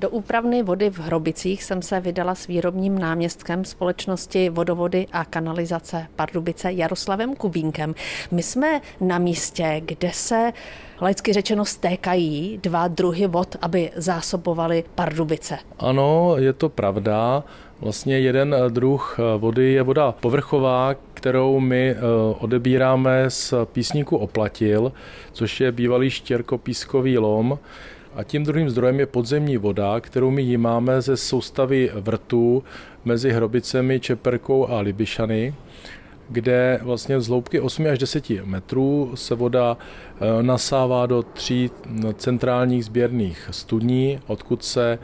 Do úpravny vody v Hrobicích jsem se vydala s výrobním náměstkem společnosti Vodovody a kanalizace Pardubice Jaroslavem Kubínkem. My jsme na místě, kde se laicky řečeno stékají dva druhy vod, aby zásobovali Pardubice. Ano, je to pravda. Vlastně jeden druh vody je voda povrchová, kterou my eh, odebíráme z písníku Oplatil, což je bývalý štěrkopískový lom. A tím druhým zdrojem je podzemní voda, kterou my jímáme ze soustavy vrtů mezi Hrobicemi, Čeperkou a Libyšany kde vlastně z hloubky 8 až 10 metrů se voda eh, nasává do tří centrálních sběrných studní, odkud se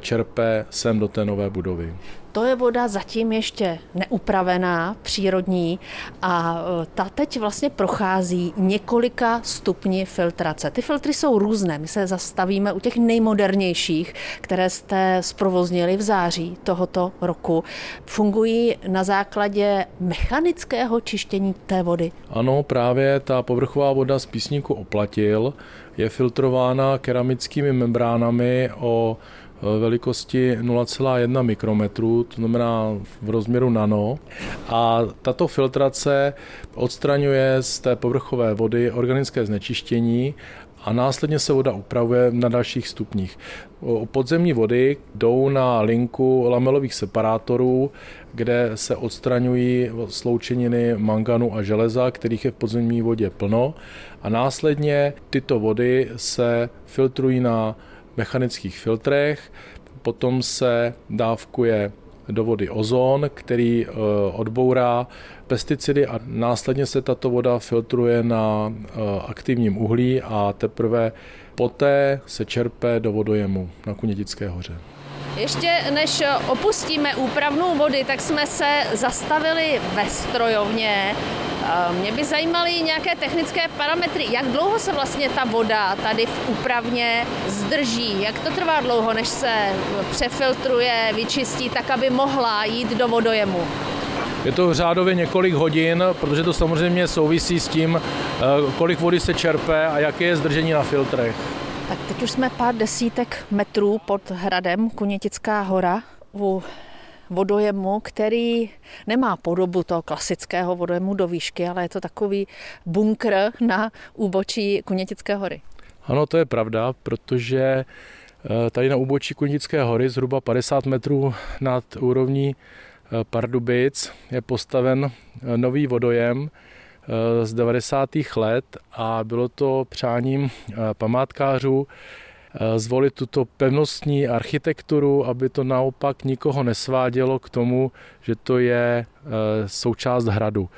čerpe sem do té nové budovy. To je voda zatím ještě neupravená, přírodní a e, ta teď vlastně prochází několika stupni filtrace. Ty filtry jsou různé, my se zastavíme u těch nejmodernějších, které jste zprovoznili v září tohoto roku. Fungují na základě mechanického čištění té vody? Ano, právě ta povrchová voda z písníku oplatil je filtrována keramickými membránami o Eh, velikosti 0,1 mikrometru, to znamená v rozměru nano. A tato filtrace odstraňuje z té povrchové vody organické znečištění a následně se voda upravuje na dalších stupních. Podzemní vody jdou na linku lamelových separátorů, kde se odstraňují sloučeniny manganu a železa, kterých je v podzemní vodě plno a následně tyto vody se filtrují na mechanických filtrech, potom se dávkuje do vody ozon, který eh, odbourá pesticidy a následně se tato voda filtruje na eh, aktivním uhlí a teprve poté se čerpe do vodojemu na Kunětické hoře. Ještě než opustíme úpravnou vody, tak jsme se zastavili ve strojovně. Mě by zajímaly nějaké technické parametry. Jak dlouho se vlastně ta voda tady v úpravně zdrží? Jak to trvá dlouho, než se přefiltruje, vyčistí, tak aby mohla jít do vodojemu? Je to řádově několik hodin, protože to samozřejmě souvisí s tím, eh, kolik vody se čerpe a jaké je zdržení na filtrech. Tak teď už jsme pár desítek metrů pod hradem Kunětická hora u vodojemu, který nemá podobu toho klasického vodojemu do výšky, ale je to takový bunkr na úbočí Kunětické hory. Ano, to je pravda, protože eh, tady na úbočí Kunětické hory, zhruba 50 metrů nad úrovní eh, Pardubic, je postaven eh, nový vodojem, z 90. let a bylo to přáním památkářů zvolit tuto pevnostní architekturu, aby to naopak nikoho nesvádělo k tomu, že to je eh, součást hradu.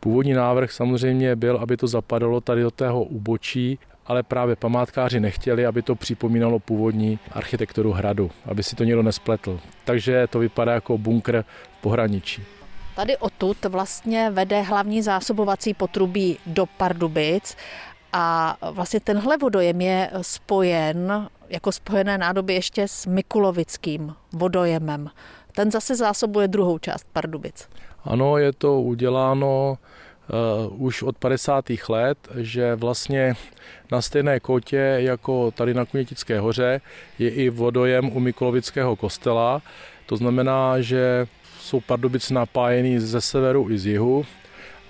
Původní návrh samozřejmě byl, aby to zapadalo tady do tého úbočí, ale právě památkáři nechtěli, aby to připomínalo původní architekturu hradu, aby si to někdo nespletl. Takže to vypadá jako bunkr v pohraničí. Tady odtud vlastně vede hlavní zásobovací potrubí do Pardubic a vlastně tenhle vodojem je spojen jako spojené nádoby ještě s Mikulovickým vodojemem. Ten zase zásobuje druhou část Pardubic. Ano, je to uděláno uh, už od 50. let, že vlastně na stejné kotě jako tady na Kunětické hoře je i vodojem u Mikulovického kostela. To znamená, že jsou Pardubice napájený ze severu i z jihu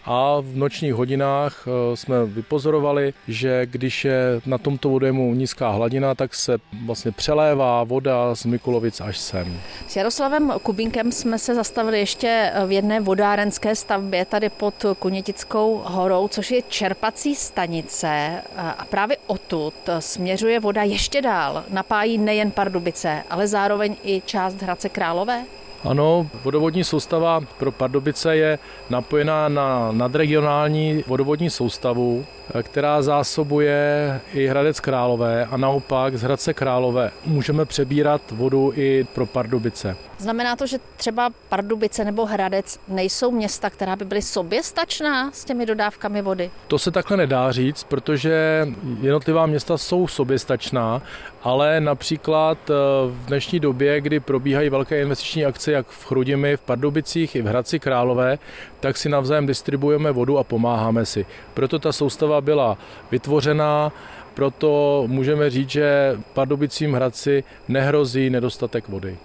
a v nočních hodinách eh, jsme vypozorovali, že když je na tomto vodemu nízká hladina, tak se vlastně přelévá voda z Mikulovic až sem. S Jaroslavem Kubínkem jsme se zastavili ještě v jedné vodárenské stavbě tady pod Kunětickou horou, což je čerpací stanice a právě odtud směřuje voda ještě dál. Napájí nejen Pardubice, ale zároveň i část Hradce Králové? Ano, vodovodní soustava pro Pardubice je napojená na nadregionální vodovodní soustavu, která zásobuje i Hradec Králové a naopak z Hradce Králové můžeme přebírat vodu i pro Pardubice. Znamená to, že třeba Pardubice nebo Hradec nejsou města, která by byly soběstačná s těmi dodávkami vody? To se takhle nedá říct, protože jednotlivá města jsou soběstačná, ale například eh, v dnešní době, kdy probíhají velké investiční akce jak v Chrudimi, v Pardubicích i v Hradci Králové, tak si navzájem distribuujeme vodu a pomáháme si. Proto ta soustava byla vytvořená proto můžeme říct, že Pardubicím Hradci nehrozí nedostatek vody.